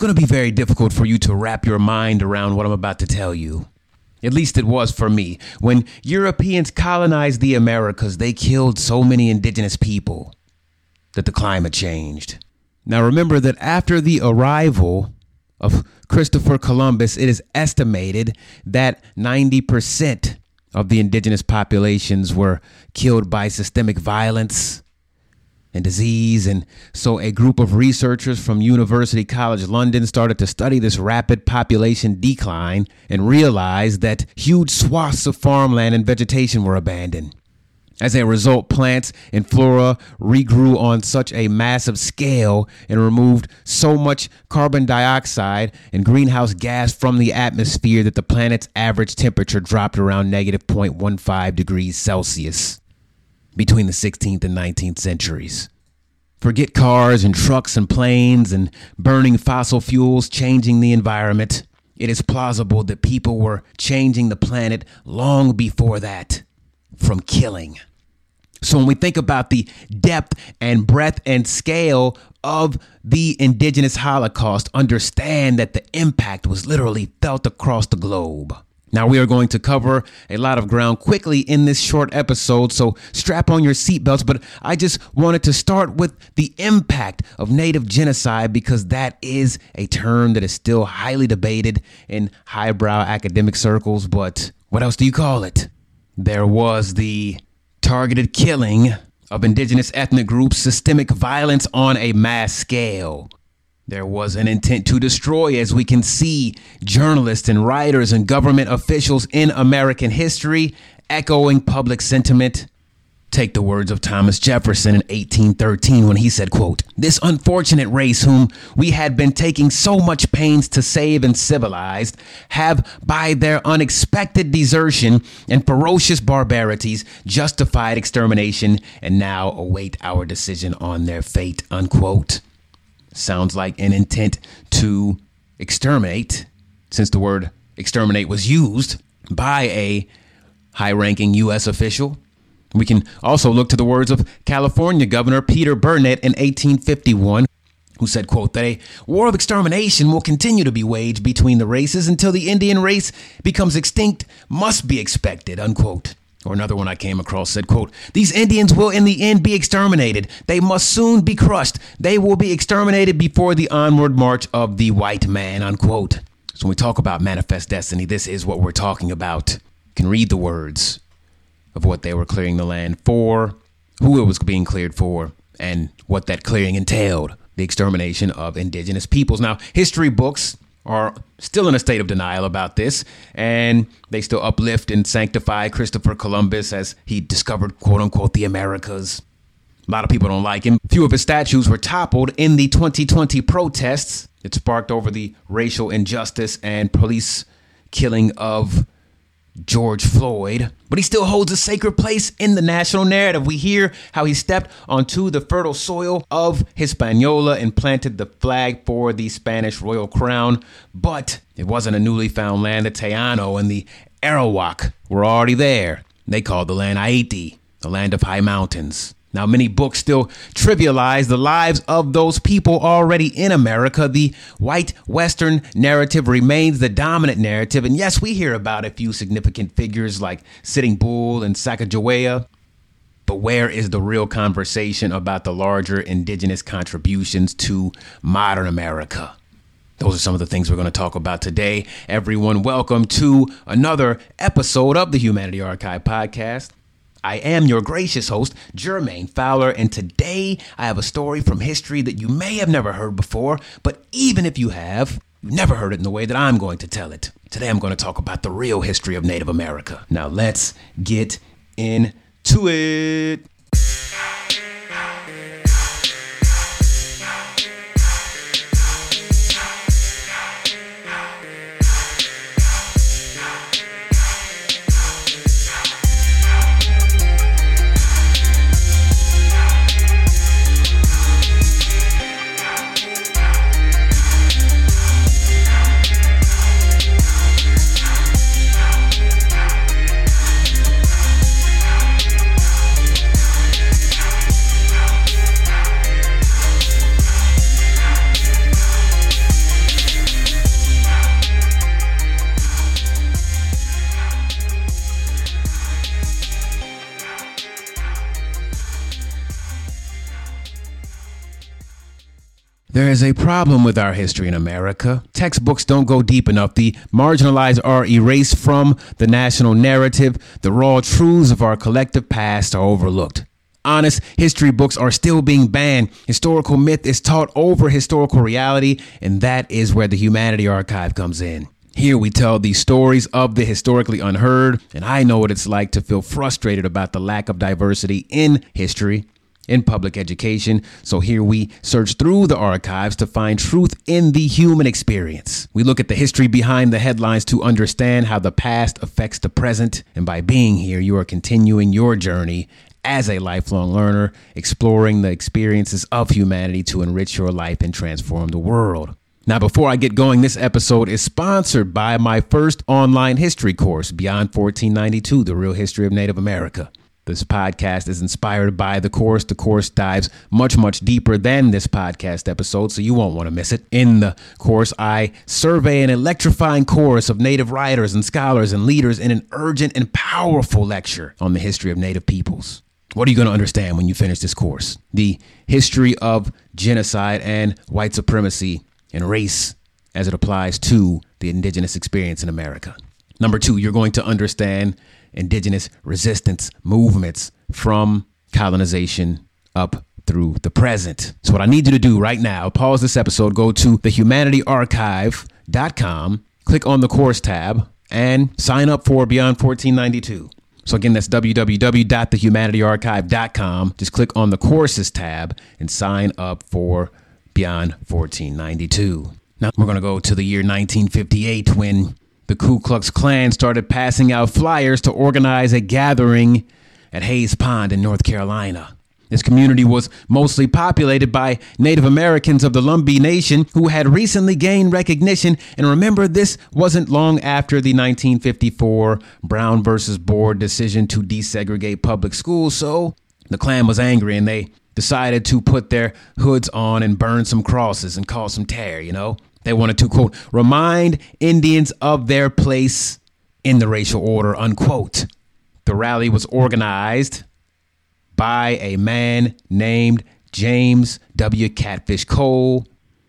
It's going to be very difficult for you to wrap your mind around what I'm about to tell you. At least it was for me. When Europeans colonized the Americas, they killed so many indigenous people that the climate changed. Now remember that after the arrival of Christopher Columbus, it is estimated that 90% of the indigenous populations were killed by systemic violence and disease. And so a group of researchers from University College London started to study this rapid population decline and realized that huge swaths of farmland and vegetation were abandoned. As a result, plants and flora regrew on such a massive scale and removed so much carbon dioxide and greenhouse gas from the atmosphere that the planet's average temperature dropped around negative 0.15 degrees Celsius between the 16th and 19th centuries. Forget cars and trucks and planes and burning fossil fuels changing the environment. It is plausible that people were changing the planet long before that from killing. So when we think about the depth and breadth and scale of the indigenous Holocaust, understand that the impact was literally felt across the globe. Now, we are going to cover a lot of ground quickly in this short episode, so strap on your seatbelts. But I just wanted to start with the impact of native genocide because that is a term that is still highly debated in highbrow academic circles. But what else do you call it? There was the targeted killing of indigenous ethnic groups, systemic violence on a mass scale. There was an intent to destroy, as we can see, journalists and writers and government officials in American history echoing public sentiment Take the words of Thomas Jefferson in 1813 when he said, quote, This unfortunate race whom we had been taking so much pains to save and civilize have by their unexpected desertion and ferocious barbarities justified extermination and now await our decision on their fate, unquote. Sounds like an intent to exterminate, since the word exterminate was used by a high ranking U.S. official we can also look to the words of California Governor Peter Burnett in 1851 who said, quote, that a war of extermination will continue to be waged between the races until the Indian race becomes extinct must be expected, unquote. Or another one I came across said, quote, These Indians will in the end be exterminated. They must soon be crushed. They will be exterminated before the onward march of the white man, unquote. So when we talk about manifest destiny, this is what we're talking about. You can read the words of what they were clearing the land for, who it was being cleared for, and what that clearing entailed the extermination of indigenous peoples. Now, history books are still in a state of denial about this, and they still uplift and sanctify Christopher Columbus as he discovered, quote unquote, the Americas. A lot of people don't like him. Few of his statues were toppled in the 2020 protests It sparked over the racial injustice and police killing of George Floyd, but he still holds a sacred place in the national narrative. We hear how he stepped onto the fertile soil of Hispaniola and planted the flag for the Spanish royal crown, but it wasn't a newly found land. The Taino and the Arawak were already there. They called the land Haiti, the land of high mountains. Now, many books still trivialize the lives of those people already in America. The white Western narrative remains the dominant narrative. And yes, we hear about a few significant figures like Sitting Bull and Sacagawea. But where is the real conversation about the larger indigenous contributions to modern America? Those are some of the things we're going to talk about today. Everyone, welcome to another episode of the Humanity Archive podcast. I am your gracious host, Jermaine Fowler, and today I have a story from history that you may have never heard before, but even if you have, you've never heard it in the way that I'm going to tell it. Today I'm going to talk about the real history of Native America. Now let's get into it. There is a problem with our history in America. Textbooks don't go deep enough. The marginalized are erased from the national narrative. The raw truths of our collective past are overlooked. Honest history books are still being banned. Historical myth is taught over historical reality, and that is where the Humanity Archive comes in. Here we tell the stories of the historically unheard, and I know what it's like to feel frustrated about the lack of diversity in history in public education. So here we search through the archives to find truth in the human experience. We look at the history behind the headlines to understand how the past affects the present. And by being here, you are continuing your journey as a lifelong learner, exploring the experiences of humanity to enrich your life and transform the world. Now, before I get going, this episode is sponsored by my first online history course, Beyond 1492 The Real History of Native America. This podcast is inspired by the course. The course dives much, much deeper than this podcast episode, so you won't want to miss it. In the course, I survey an electrifying chorus of Native writers and scholars and leaders in an urgent and powerful lecture on the history of Native peoples. What are you going to understand when you finish this course? The history of genocide and white supremacy and race as it applies to the indigenous experience in America. Number two, you're going to understand indigenous resistance movements from colonization up through the present. So, what I need you to do right now, pause this episode, go to thehumanityarchive.com, click on the course tab, and sign up for Beyond 1492. So, again, that's www.thehumanityarchive.com. Just click on the courses tab and sign up for Beyond 1492. Now, we're going to go to the year 1958 when the Ku Klux Klan started passing out flyers to organize a gathering at Hayes Pond in North Carolina. This community was mostly populated by Native Americans of the Lumbee Nation who had recently gained recognition. And remember, this wasn't long after the 1954 Brown versus Board decision to desegregate public schools. So the Klan was angry and they decided to put their hoods on and burn some crosses and cause some tear, you know? They wanted to, quote, remind Indians of their place in the racial order, unquote. The rally was organized by a man named James W. Catfish Cole,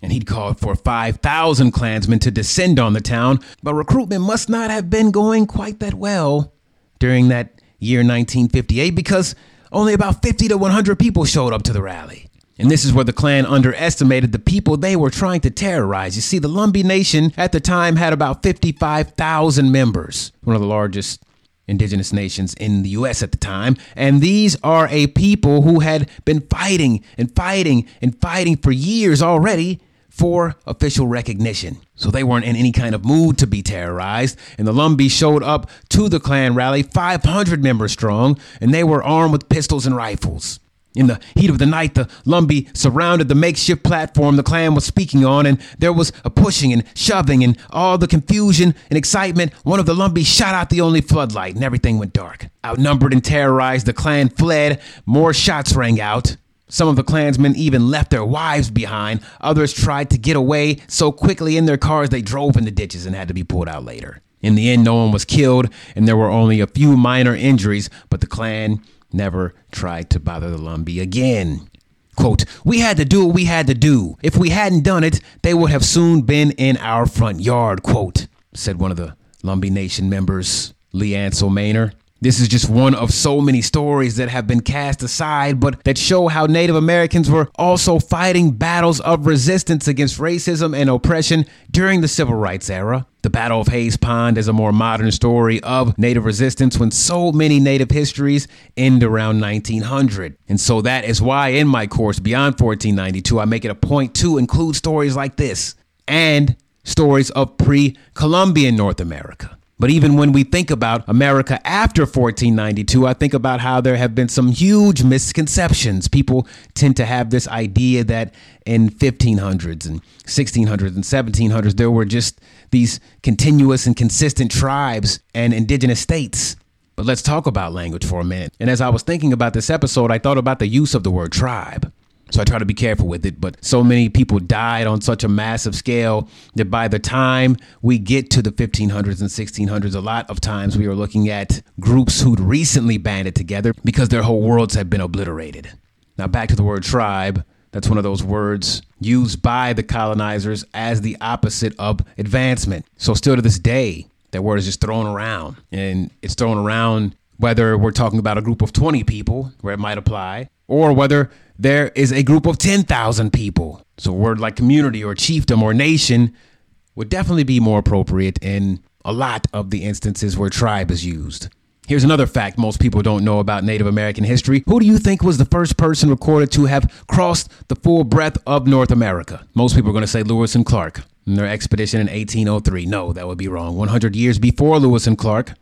and he'd called for 5,000 Klansmen to descend on the town, but recruitment must not have been going quite that well during that year 1958 because only about 50 to 100 people showed up to the rally. And this is where the Klan underestimated the people they were trying to terrorize. You see, the Lumbee Nation at the time had about 55,000 members, one of the largest indigenous nations in the US at the time. And these are a people who had been fighting and fighting and fighting for years already for official recognition. So they weren't in any kind of mood to be terrorized. And the Lumbee showed up to the Klan rally, 500 members strong, and they were armed with pistols and rifles. In the heat of the night, the Lumbee surrounded the makeshift platform the Klan was speaking on, and there was a pushing and shoving and all the confusion and excitement. One of the Lumbee shot out the only floodlight, and everything went dark. Outnumbered and terrorized, the Klan fled. More shots rang out. Some of the Klansmen even left their wives behind. Others tried to get away so quickly in their cars they drove in the ditches and had to be pulled out later. In the end, no one was killed, and there were only a few minor injuries, but the Klan never tried to bother the Lumbee again. Quote, we had to do what we had to do. If we hadn't done it, they would have soon been in our front yard, quote, said one of the Lumbee Nation members, Lee Ansel Manor. This is just one of so many stories that have been cast aside, but that show how Native Americans were also fighting battles of resistance against racism and oppression during the Civil Rights era. The Battle of Hayes Pond is a more modern story of Native resistance when so many Native histories end around 1900. And so that is why in my course, Beyond 1492, I make it a point to include stories like this and stories of pre Columbian North America. But even when we think about America after 1492, I think about how there have been some huge misconceptions. People tend to have this idea that in 1500s and 1600s and 1700s, there were just these continuous and consistent tribes and indigenous states. But let's talk about language for a minute. And as I was thinking about this episode, I thought about the use of the word tribe. So I try to be careful with it. But so many people died on such a massive scale that by the time we get to the 1500s and 1600s, a lot of times we are looking at groups who'd recently banded together because their whole worlds had been obliterated. Now, back to the word tribe. That's one of those words used by the colonizers as the opposite of advancement. So, still to this day, that word is just thrown around. And it's thrown around whether we're talking about a group of 20 people, where it might apply, or whether there is a group of 10,000 people. So, a word like community or chiefdom or nation would definitely be more appropriate in a lot of the instances where tribe is used. Here's another fact most people don't know about Native American history. Who do you think was the first person recorded to have crossed the full breadth of North America? Most people are going to say Lewis and Clark in their expedition in 1803. No, that would be wrong. 100 years before Lewis and Clark,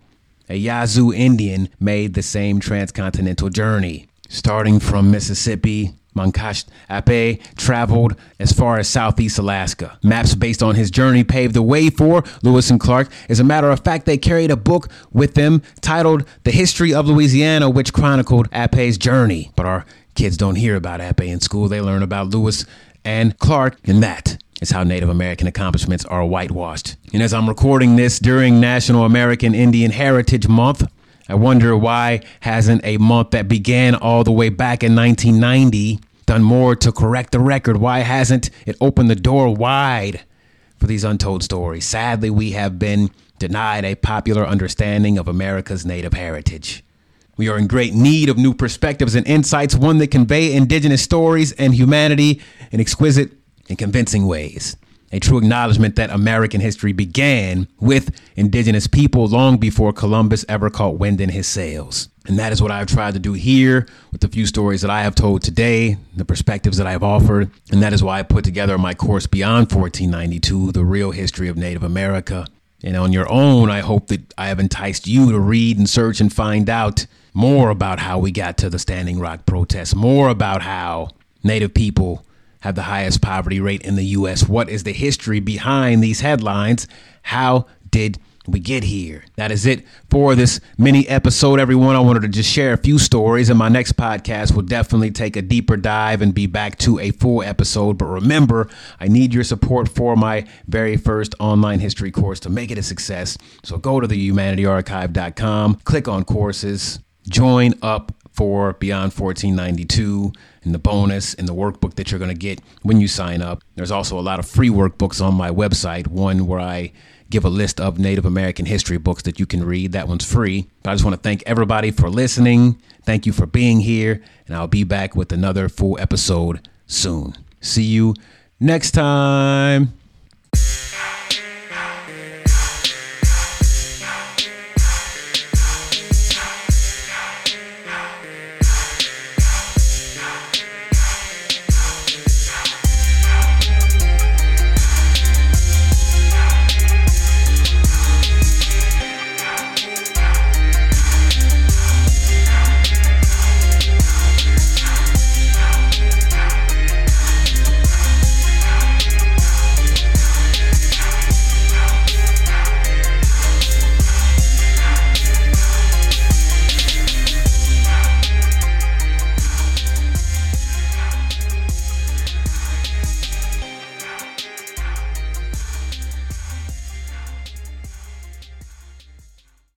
a Yazoo Indian made the same transcontinental journey, starting from Mississippi Mankash Ape traveled as far as southeast Alaska. Maps based on his journey paved the way for Lewis and Clark. As a matter of fact, they carried a book with them titled The History of Louisiana, which chronicled Ape's journey. But our kids don't hear about Ape in school. They learn about Lewis and Clark, and that is how Native American accomplishments are whitewashed. And as I'm recording this during National American Indian Heritage Month, I wonder why hasn't a month that began all the way back in 1990 done more to correct the record? Why hasn't it opened the door wide for these untold stories? Sadly, we have been denied a popular understanding of America's native heritage. We are in great need of new perspectives and insights, one that convey indigenous stories and humanity in exquisite and convincing ways a true acknowledgement that American history began with indigenous people long before Columbus ever caught wind in his sails. And that is what I've tried to do here with the few stories that I have told today, the perspectives that I have offered. And that is why I put together my course Beyond 1492, The Real History of Native America. And on your own, I hope that I have enticed you to read and search and find out more about how we got to the Standing Rock protests, more about how Native people have the highest poverty rate in the U.S. What is the history behind these headlines? How did we get here? That is it for this mini episode, everyone. I wanted to just share a few stories, and my next podcast will definitely take a deeper dive and be back to a full episode. But remember, I need your support for my very first online history course to make it a success. So go to the humanityarchive.com, click on courses, join up for Beyond 1492 and the bonus and the workbook that you're going to get when you sign up. There's also a lot of free workbooks on my website, one where I give a list of Native American history books that you can read. That one's free. But I just want to thank everybody for listening. Thank you for being here, and I'll be back with another full episode soon. See you next time.